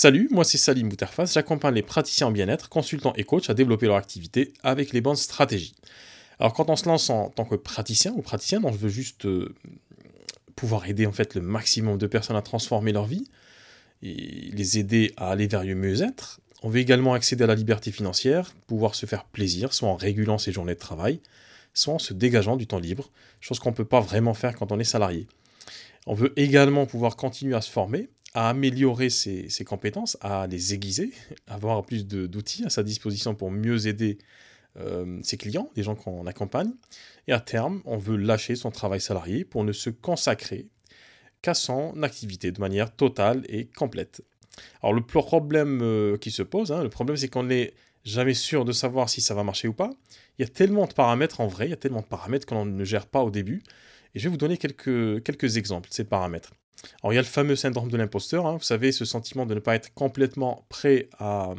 Salut, moi c'est Salim Bouterfas, j'accompagne les praticiens en bien-être, consultants et coachs à développer leur activité avec les bonnes stratégies. Alors quand on se lance en tant que praticien ou praticien, on veut juste euh, pouvoir aider en fait le maximum de personnes à transformer leur vie et les aider à aller vers le mieux-être. On veut également accéder à la liberté financière, pouvoir se faire plaisir, soit en régulant ses journées de travail, soit en se dégageant du temps libre, chose qu'on ne peut pas vraiment faire quand on est salarié. On veut également pouvoir continuer à se former à améliorer ses, compétences, à les aiguiser, avoir plus d'outils à sa disposition pour mieux aider euh, ses clients, les gens qu'on accompagne. Et à terme, on veut lâcher son travail salarié pour ne se consacrer qu'à son activité de manière totale et complète. Alors le problème euh, qui se pose, hein, le problème c'est qu'on n'est jamais sûr de savoir si ça va marcher ou pas. Il y a tellement de paramètres en vrai, il y a tellement de paramètres qu'on ne gère pas au début. Et je vais vous donner quelques, quelques exemples de ces paramètres. Alors il y a le fameux syndrome de l'imposteur, hein. vous savez, ce sentiment de ne pas être complètement prêt à,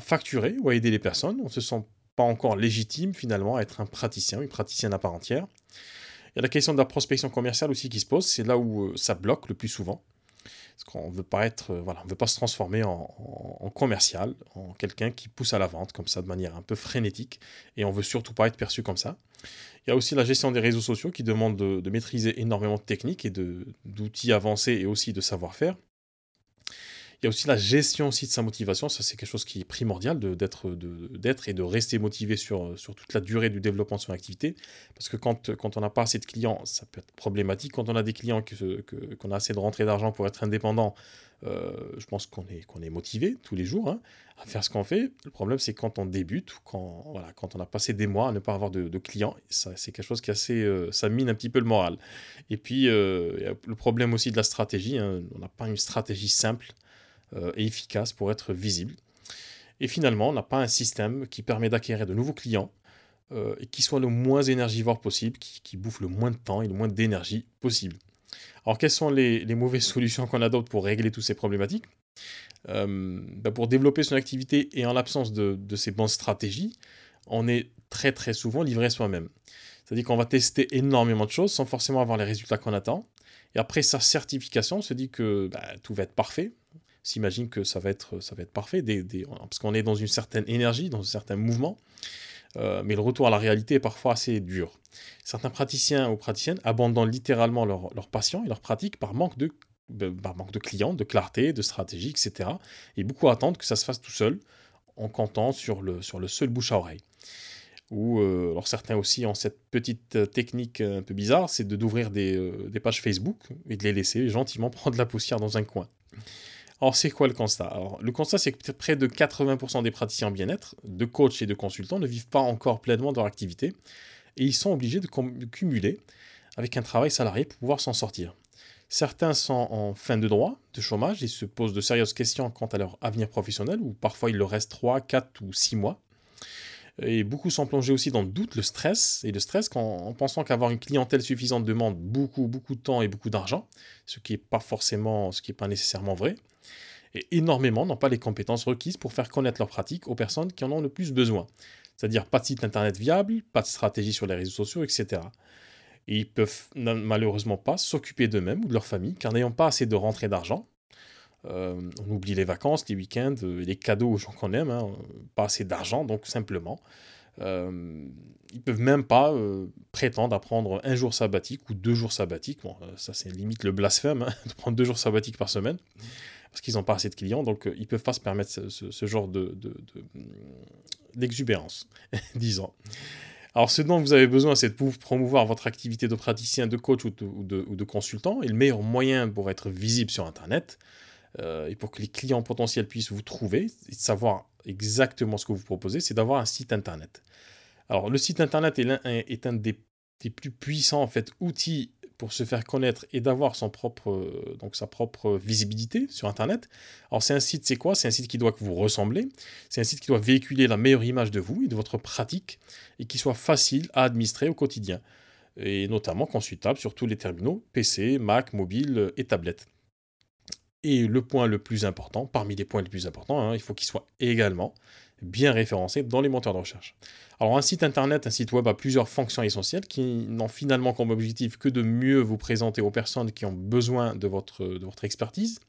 facturer ou à aider les personnes. On ne se sent pas encore légitime finalement à être un praticien, une praticienne à part entière. Il y a la question de la prospection commerciale aussi qui se pose, c'est là où euh, ça bloque le plus souvent. Parce qu'on veut pas être, euh, voilà, on veut pas se transformer en, commercial, en quelqu'un qui pousse à la vente comme ça de manière un peu frénétique, et on veut surtout pas être perçu comme ça. Il y a aussi la gestion des réseaux sociaux qui demande de, maîtriser énormément de techniques et d'outils avancés et aussi de savoir-faire. Il y a aussi la gestion aussi de sa motivation, ça c'est quelque chose qui est primordial d'être et de rester motivé sur, toute la durée du développement de son activité. Parce que quand, quand on n'a pas assez de clients, ça peut être problématique. Quand on a des clients, qu'on a assez de rentrées d'argent pour être indépendant, euh, je pense qu'on est, motivé tous les jours hein, à faire ce qu'on fait. Le problème, c'est quand on débute quand, voilà, quand on a passé des mois à ne pas avoir de, clients, c'est quelque chose qui assez, euh, ça mine un petit peu le moral. Et puis, euh, le problème aussi de la stratégie, hein, on n'a pas une stratégie simple et efficace pour être visible. Et finalement, on n'a pas un système qui permet d'acquérir de nouveaux clients et qui soit le moins énergivore possible, qui bouffe le moins de temps et le moins d'énergie possible. Alors, quelles sont les, mauvaises solutions qu'on adopte pour régler toutes ces problématiques euh, bah, Pour développer son activité et en l'absence de, ces bonnes stratégies, on est très très souvent livré soi-même. C'est-à-dire qu'on va tester énormément de choses sans forcément avoir les résultats qu'on attend. Et après sa certification, on se dit que bah, tout va être parfait. On s'imagine que ça va être, ça va être parfait, parce qu'on est dans une certaine énergie, dans un certain mouvement. Euh, mais le retour à la réalité est parfois assez dur. Certains praticiens ou praticiennes abandonnent littéralement leurs leur patients et leurs pratiques par manque de, par manque de clients, de clarté, de stratégie, etc. Et beaucoup attendent que ça se fasse tout seul, en comptant sur le, sur le seul bouche à oreille. Ou euh, alors certains aussi ont cette petite euh, technique un peu bizarre, c'est d'ouvrir des, des, pages Facebook et de les laisser gentiment prendre la poussière dans un coin. Alors, c'est quoi le constat? Le constat, c'est que près de 80% des praticiens en bien-être, de coachs et de consultants, ne vivent pas encore pleinement de leur activité et ils sont obligés de cumuler avec un travail salarié pour pouvoir s'en sortir. Certains sont en fin de droit, de chômage, et se posent de sérieuses questions quant à leur avenir professionnel, ou parfois il leur reste 3, 4 ou 6 mois. Et beaucoup sont plongés aussi dans le doute, le stress, et le stress en pensant qu'avoir une clientèle suffisante demande beaucoup, beaucoup de temps et beaucoup d'argent, ce qui n'est pas forcément, ce qui n'est pas nécessairement vrai. Et énormément n'ont pas les compétences requises pour faire connaître leurs pratiques aux personnes qui en ont le plus besoin. C'est-à-dire pas de site internet viable, pas de stratégie sur les réseaux sociaux, etc. Et ils peuvent malheureusement pas s'occuper d'eux-mêmes ou de leur famille, car n'ayant pas assez de rentrée d'argent, euh, on oublie les vacances, les week-ends, euh, les cadeaux aux gens qu'on aime, hein, pas assez d'argent, donc simplement. Euh, ils peuvent même pas euh, prétendre à prendre un jour sabbatique ou deux jours sabbatiques. Bon, ça c'est limite le blasphème hein, de prendre deux jours sabbatiques par semaine parce qu'ils n'ont pas assez de clients, donc ils ne peuvent pas se permettre ce, genre de, d'exubérance, disons. Alors, ce dont vous avez besoin, c'est de promouvoir votre activité de praticien, de coach ou de consultant. Et le meilleur moyen pour être visible sur Internet, euh, et pour que les clients potentiels puissent vous trouver et savoir exactement ce que vous proposez, c'est d'avoir un site internet. Alors le site internet est, un, des, plus puissants en fait outils pour se faire connaître et d'avoir son propre donc sa propre visibilité sur internet. Alors c'est un site c'est quoi? C'est un site qui doit vous ressembler, c'est un site qui doit véhiculer la meilleure image de vous et de votre pratique et qui soit facile à administrer au quotidien et notamment consultable sur tous les terminaux PC, Mac, mobile et tablette. Et le point le plus important, parmi les points les plus importants, hein, il faut qu'il soit également bien référencé dans les moteurs de recherche. Alors un site internet, un site web a plusieurs fonctions essentielles qui n'ont finalement comme objectif que de mieux vous présenter aux personnes qui ont besoin de votre, de votre expertise.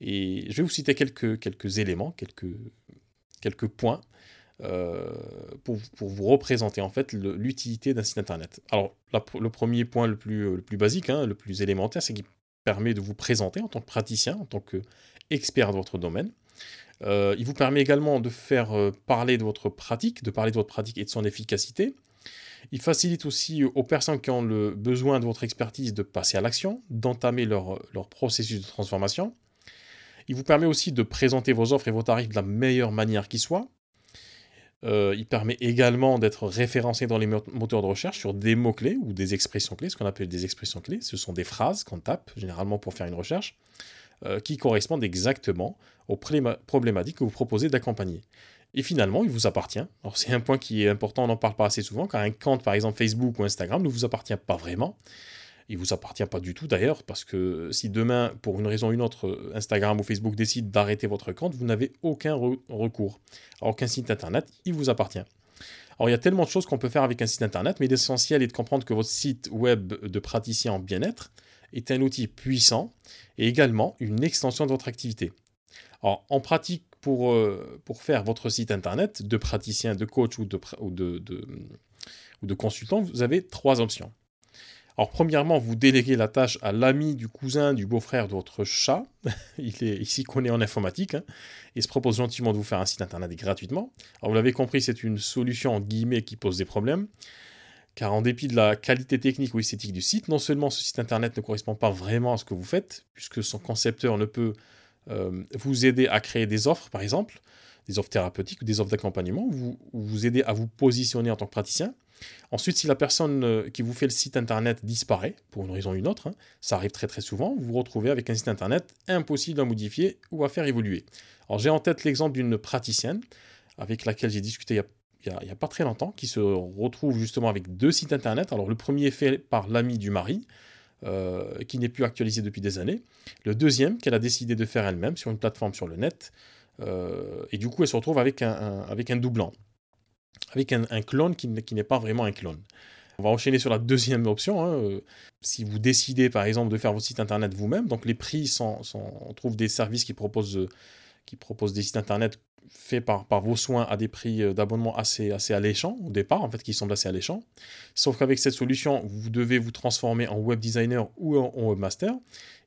Et je vais vous citer quelques, quelques éléments, quelques, quelques points euh, pour, pour, vous représenter en fait l'utilité d'un site internet. Alors, le premier point le plus, le plus basique, hein, le plus élémentaire, c'est qu'il permet de vous présenter en tant que praticien, en tant qu'expert de votre domaine. Euh, il vous permet également de faire euh, parler de votre pratique, de parler de votre pratique et de son efficacité. Il facilite aussi aux personnes qui ont le besoin de votre expertise de passer à l'action, d'entamer leur, leur, processus de transformation. Il vous permet aussi de présenter vos offres et vos tarifs de la meilleure manière qui soit. Euh, il permet également d'être référencé dans les moteurs de recherche sur des mots-clés ou des expressions clés, ce qu'on appelle des expressions clés. Ce sont des phrases qu'on tape généralement pour faire une recherche, euh, qui correspondent exactement aux problématiques que vous proposez d'accompagner. Et finalement, il vous appartient. C'est un point qui est important, on n'en parle pas assez souvent, car un compte par exemple Facebook ou Instagram ne vous appartient pas vraiment. Il vous appartient pas du tout d'ailleurs, parce que si demain, pour une raison ou une autre, Instagram ou Facebook décide d'arrêter votre compte, vous n'avez aucun recours alors qu'un site internet, il vous appartient. Alors il y a tellement de choses qu'on peut faire avec un site internet, mais l'essentiel est de comprendre que votre site web de praticien en bien-être est un outil puissant et également une extension de votre activité. Alors en pratique, pour, euh, faire votre site internet de praticien, de coach ou de, ou de, ou de consultant, vous avez trois options. Alors premièrement, vous déléguez la tâche à l'ami du cousin du beau-frère de votre chat. il est ici est en informatique. Hein, se propose gentiment de vous faire un site internet gratuitement. Alors vous l'avez compris, c'est une solution en guillemets qui pose des problèmes. Car en dépit de la qualité technique ou esthétique du site, non seulement ce site internet ne correspond pas vraiment à ce que vous faites, puisque son concepteur ne peut euh, vous aider à créer des offres, par exemple, des offres thérapeutiques ou des offres d'accompagnement, ou vous aider à vous positionner en tant que praticien, Ensuite, si la personne euh, qui vous fait le site internet disparaît, pour une raison ou une autre, hein, ça arrive très très souvent, vous vous retrouvez avec un site internet impossible à modifier ou à faire évoluer. Alors j'ai en tête l'exemple d'une praticienne avec laquelle j'ai discuté il n'y a, pas très longtemps, qui se retrouve justement avec deux sites internet. Alors le premier est fait par l'ami du mari, euh, qui n'est plus actualisé depuis des années. Le deuxième, qu'elle a décidé de faire elle-même sur une plateforme sur le net. Euh, et du coup, elle se retrouve avec avec un doublant avec un, clone qui, n'est pas vraiment un clone. On va enchaîner sur la deuxième option. Hein, euh, si vous décidez par exemple de faire votre site internet vous-même, donc les prix sont, on trouve des services qui proposent, qui proposent des sites internet faits par, par vos soins à des prix euh, d'abonnement assez, assez alléchants au départ, en fait, qui semblent assez alléchants. Sauf qu'avec cette solution, vous devez vous transformer en web designer ou en, webmaster.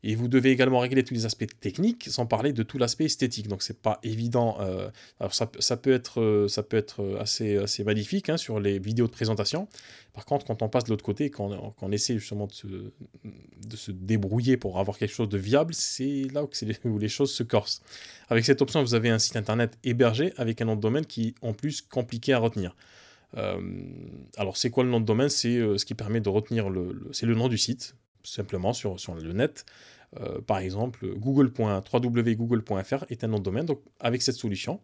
Et vous devez également régler tous les aspects techniques, sans parler de tout l'aspect esthétique. Donc c'est pas évident. Euh, alors ça, ça, peut être, euh, ça peut être assez, assez magnifique hein, sur les vidéos de présentation. Par contre, quand on passe de l'autre côté, quand, on essaie justement de se, de se, débrouiller pour avoir quelque chose de viable, c'est là où, les choses se corsent. Avec cette option, vous avez un site internet hébergé avec un nom de domaine qui est en plus compliqué à retenir. Euh, alors, c'est quoi le nom de domaine? C'est ce qui permet de retenir le, c'est le nom du site, simplement sur, sur le net. Euh, par exemple, www.google.fr est un nom de domaine. Donc, avec cette solution,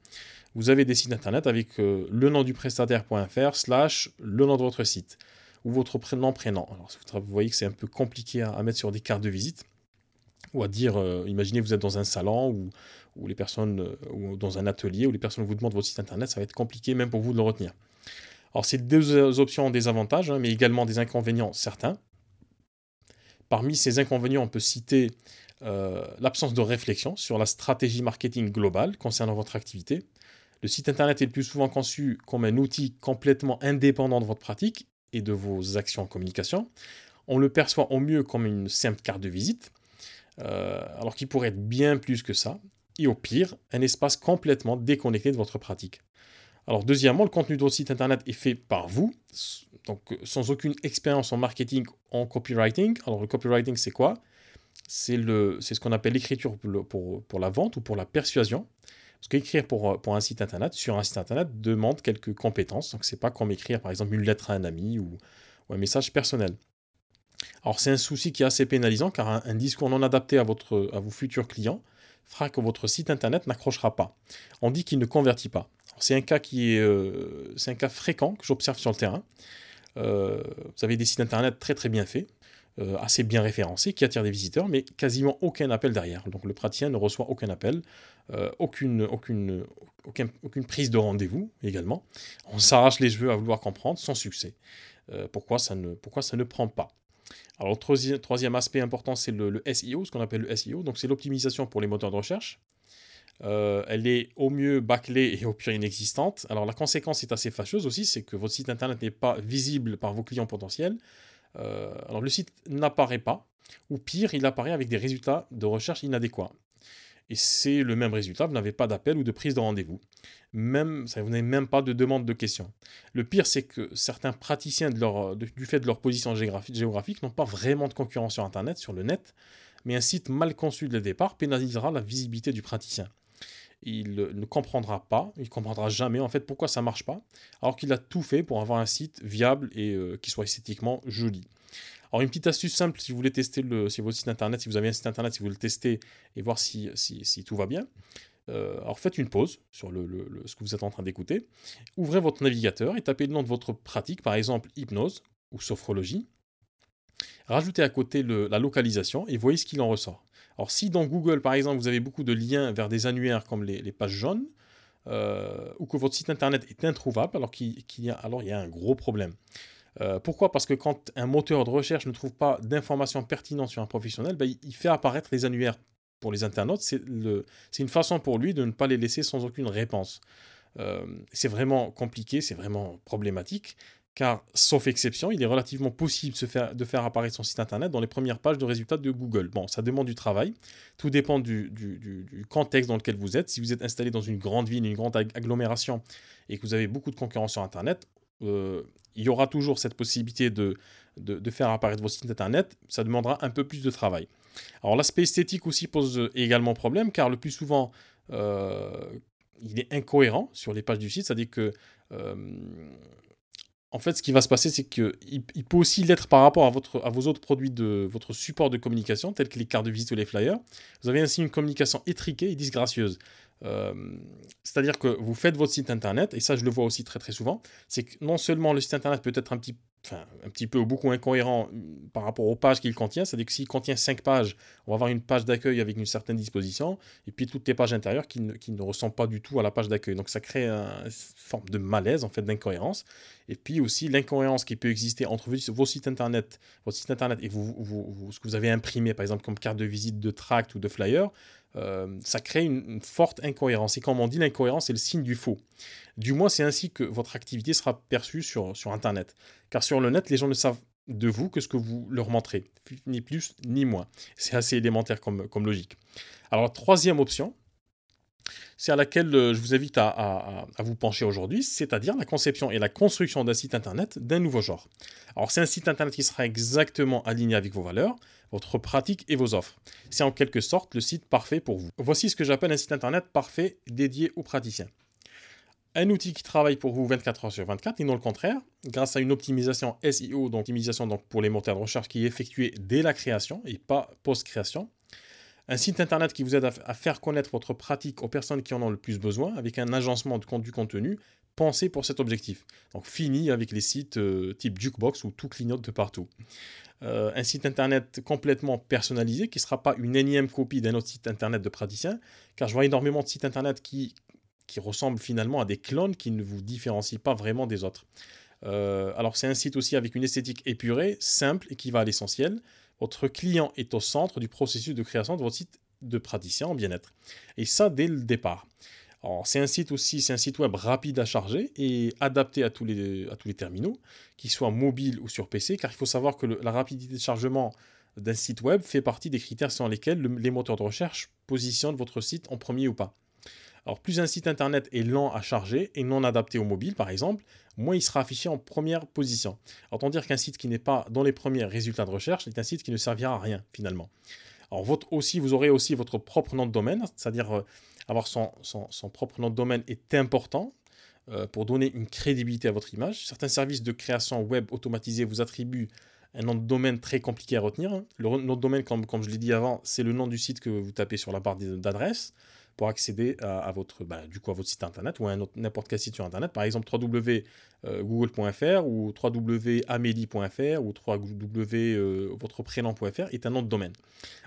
vous avez des sites internet avec euh, le nom du prestataire.fr slash le nom de votre site ou votre prénom prénom. Alors, vous voyez que c'est un peu compliqué à, mettre sur des cartes de visite ou à dire, euh, imaginez vous êtes dans un salon ou, ou les personnes ou dans un atelier où les personnes vous demandent votre site internet, ça va être compliqué même pour vous de le retenir. Alors, ces deux options ont des avantages, hein, mais également des inconvénients certains. Parmi ces inconvénients, on peut citer euh, l'absence de réflexion sur la stratégie marketing globale concernant votre activité. Le site internet est le plus souvent conçu comme un outil complètement indépendant de votre pratique et de vos actions en communication. On le perçoit au mieux comme une simple carte de visite, euh, alors qu'il pourrait être bien plus que ça, et au pire, un espace complètement déconnecté de votre pratique. Alors deuxièmement, le contenu de votre site internet est fait par vous, donc sans aucune expérience en marketing, en copywriting. Alors le copywriting, c'est quoi? C'est ce qu'on appelle l'écriture pour, la vente ou pour la persuasion. Parce qu'écrire pour, pour un site internet, sur un site internet, demande quelques compétences. Donc c'est pas comme écrire par exemple une lettre à un ami ou, un message personnel. Alors c'est un souci qui est assez pénalisant car un, discours non adapté à, à vos futurs clients fera que votre site internet n'accrochera pas. On dit qu'il ne convertit pas. C'est un cas qui est, euh, c'est un cas fréquent que j'observe sur le terrain. Euh, vous avez des sites internet très très bien faits, euh, assez bien référencés, qui attirent des visiteurs, mais quasiment aucun appel derrière. Donc le praticien ne reçoit aucun appel, aucune, aucune, aucune prise de rendez-vous également. On s'arrache les cheveux à vouloir comprendre, sans succès. pourquoi, ça ne, pourquoi ça ne prend pas? Alors, le troisième aspect important, c'est le, SEO, ce qu'on appelle le SEO. Donc, c'est l'optimisation pour les moteurs de recherche. Euh, elle est au mieux bâclée et au pire inexistante. Alors, la conséquence est assez fâcheuse aussi, c'est que votre site internet n'est pas visible par vos clients potentiels. Euh, alors, le site n'apparaît pas, ou pire, il apparaît avec des résultats de recherche inadéquats et c'est le même résultat, vous n'avez pas d'appel ou de prise de rendez-vous. Même, vous n'avez même pas de demande de questions. Le pire, c'est que certains praticiens, de du fait de leur position géographique, n'ont pas vraiment de concurrence sur Internet, sur le net, mais un site mal conçu le départ pénalisera la visibilité du praticien. Il ne comprendra pas, il comprendra jamais en fait pourquoi ça ne marche pas, alors qu'il a tout fait pour avoir un site viable et euh, qui soit esthétiquement joli. Alors, une petite astuce simple si vous voulez tester le, si votre site internet, si vous avez un site internet, si vous voulez le tester et voir si, si, tout va bien. Euh, alors, faites une pause sur le, ce que vous êtes en train d'écouter. Ouvrez votre navigateur et tapez le nom de votre pratique, par exemple hypnose ou sophrologie. Rajoutez à côté la localisation et voyez ce qu'il en ressort. Alors, si dans Google, par exemple, vous avez beaucoup de liens vers des annuaires comme les, pages jaunes, euh, ou que votre site internet est introuvable, alors qu'il y, a, alors il y a un gros problème. Euh, pourquoi? Parce que quand un moteur de recherche ne trouve pas d'informations pertinentes sur un professionnel, ben, il fait apparaître les annuaires pour les internautes. C'est une façon pour lui de ne pas les laisser sans aucune réponse. Euh, c'est vraiment compliqué, c'est vraiment problématique, car sauf exception, il est relativement possible de faire, apparaître son site internet dans les premières pages de résultats de Google. Bon, ça demande du travail, tout dépend du, contexte dans lequel vous êtes. Si vous êtes installé dans une grande ville, une grande agglomération, et que vous avez beaucoup de concurrence sur Internet, euh, il y aura toujours cette possibilité de, de, faire apparaître vos sites internet. Ça demandera un peu plus de travail. Alors l'aspect esthétique aussi pose également problème car le plus souvent euh, il est incohérent sur les pages du site, c'est-à-dire que euh, en fait, ce qui va se passer, c'est qu'il il peut aussi l'être par rapport à, votre, à vos autres produits de votre support de communication, tels que les cartes de visite ou les flyers. Vous avez ainsi une communication étriquée et disgracieuse. Euh, c'est-à-dire que vous faites votre site internet, et ça je le vois aussi très très souvent, c'est que non seulement le site internet peut être un petit, enfin, un petit peu ou beaucoup incohérent mm, par rapport aux pages qu'il contient, c'est-à-dire que s'il contient 5 pages, on va avoir une page d'accueil avec une certaine disposition, et puis toutes les pages intérieures qui ne, qui ne ressemblent pas du tout à la page d'accueil. Donc ça crée une forme de malaise, en fait, d'incohérence. Et puis aussi l'incohérence qui peut exister entre vos sites internet, votre site internet et vous, vous, ce que vous avez imprimé, par exemple comme carte de visite de tract ou de flyer, euh, ça crée une, forte incohérence. Et comme on dit, l'incohérence est le signe du faux. Du moins, c'est ainsi que votre activité sera perçue sur, sur Internet. Car sur le net, les gens ne savent de vous que ce que vous leur montrez, ni plus ni moins. C'est assez élémentaire comme, comme logique. Alors, troisième option, c'est à laquelle euh, je vous invite à, vous pencher aujourd'hui, c'est-à-dire la conception et la construction d'un site internet d'un nouveau genre. Alors c'est un site internet qui sera exactement aligné avec vos valeurs, votre pratique et vos offres. C'est en quelque sorte le site parfait pour vous. Voici ce que j'appelle un site internet parfait dédié aux praticiens. Un outil qui travaille pour vous 24 heures sur 24 et non le contraire, grâce à une optimisation SEO, donc optimisation donc pour les moteurs de recherche qui est effectuée dès la création et pas post-création, un site internet qui vous aide à, faire connaître votre pratique aux personnes qui en ont le plus besoin, avec un agencement de, du contenu pensé pour cet objectif. Donc fini avec les sites euh, type Jukebox où tout clignote de partout. Euh, un site internet complètement personnalisé qui ne sera pas une énième copie d'un autre site internet de praticien, car je vois énormément de sites internet qui, ressemblent finalement à des clones qui ne vous différencient pas vraiment des autres. Euh, alors c'est un site aussi avec une esthétique épurée, simple et qui va à l'essentiel. Votre client est au centre du processus de création de votre site de praticien en bien-être. Et ça dès le départ. c'est un site aussi, c'est un site web rapide à charger et adapté à tous les, à tous les terminaux, qu'ils soient mobiles ou sur PC, car il faut savoir que la rapidité de chargement d'un site web fait partie des critères selon lesquels les moteurs de recherche positionnent votre site en premier ou pas. Alors plus un site internet est lent à charger et non adapté au mobile par exemple, moins il sera affiché en première position. Autant dire qu'un site qui n'est pas dans les premiers résultats de recherche est un site qui ne servira à rien finalement. Alors aussi, vous aurez aussi votre propre nom de domaine, c'est-à-dire euh, avoir son, propre nom de domaine est important euh, pour donner une crédibilité à votre image. Certains services de création web automatisés vous attribuent un nom de domaine très compliqué à retenir. Le nom de domaine, comme, comme je l'ai dit avant, c'est le nom du site que vous tapez sur la barre d'adresse. Pour accéder à, votre, bah, du coup, à votre site internet ou à n'importe quel site sur internet. Par exemple, www.google.fr ou www.amélie.fr ou www.votreprenom.fr est un nom de domaine.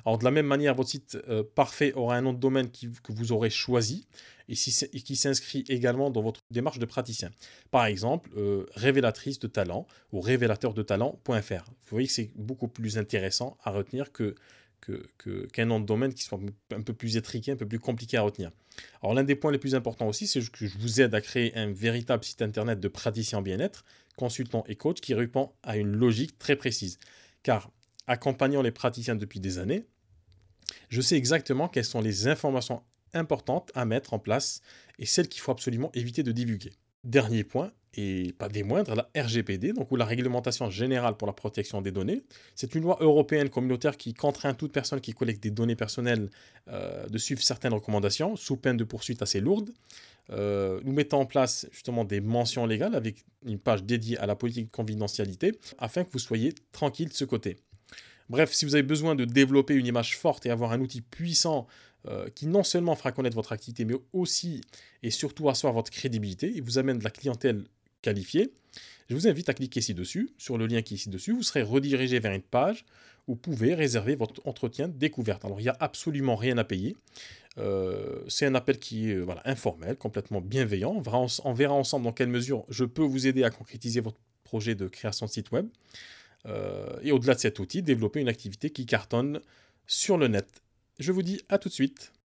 Alors, de la même manière, votre site parfait aura un nom de domaine que vous aurez choisi et, qui s'inscrit également dans votre démarche de praticien. Par exemple, révélatrice de talent ou révélateur de talent.fr. Vous voyez que c'est beaucoup plus intéressant à retenir que qu'un nom de domaine qui soit un peu plus étriqué, un peu plus compliqué à retenir. Alors l'un des points les plus importants aussi, c'est que je vous aide à créer un véritable site internet de praticien bien-être, consultant et coach qui répond à une logique très précise. Car accompagnant les praticiens depuis des années, je sais exactement quelles sont les informations importantes à mettre en place et celles qu'il faut absolument éviter de divulguer. Dernier point, et pas des moindres, la RGPD, donc ou la réglementation générale pour la protection des données. C'est une loi européenne communautaire qui contraint toute personne qui collecte des données personnelles euh, de suivre certaines recommandations, sous peine de poursuites assez lourdes. Euh, nous mettons en place justement des mentions légales avec une page dédiée à la politique de confidentialité, afin que vous soyez tranquille de ce côté. Bref, si vous avez besoin de développer une image forte et avoir un outil puissant euh, qui non seulement fera connaître votre activité, mais aussi et surtout asseoir votre crédibilité et vous amène de la clientèle je vous invite à cliquer ci-dessus, sur le lien qui est ici-dessus. Vous serez redirigé vers une page où vous pouvez réserver votre entretien découverte. Alors, il n'y a absolument rien à payer. Euh, c'est un appel qui est informel, complètement bienveillant. On verra, on verra, ensemble dans quelle mesure je peux vous aider à concrétiser votre projet de création de site web. Euh, et au-delà de cet outil, développer une activité qui cartonne sur le net. Je vous dis à tout de suite.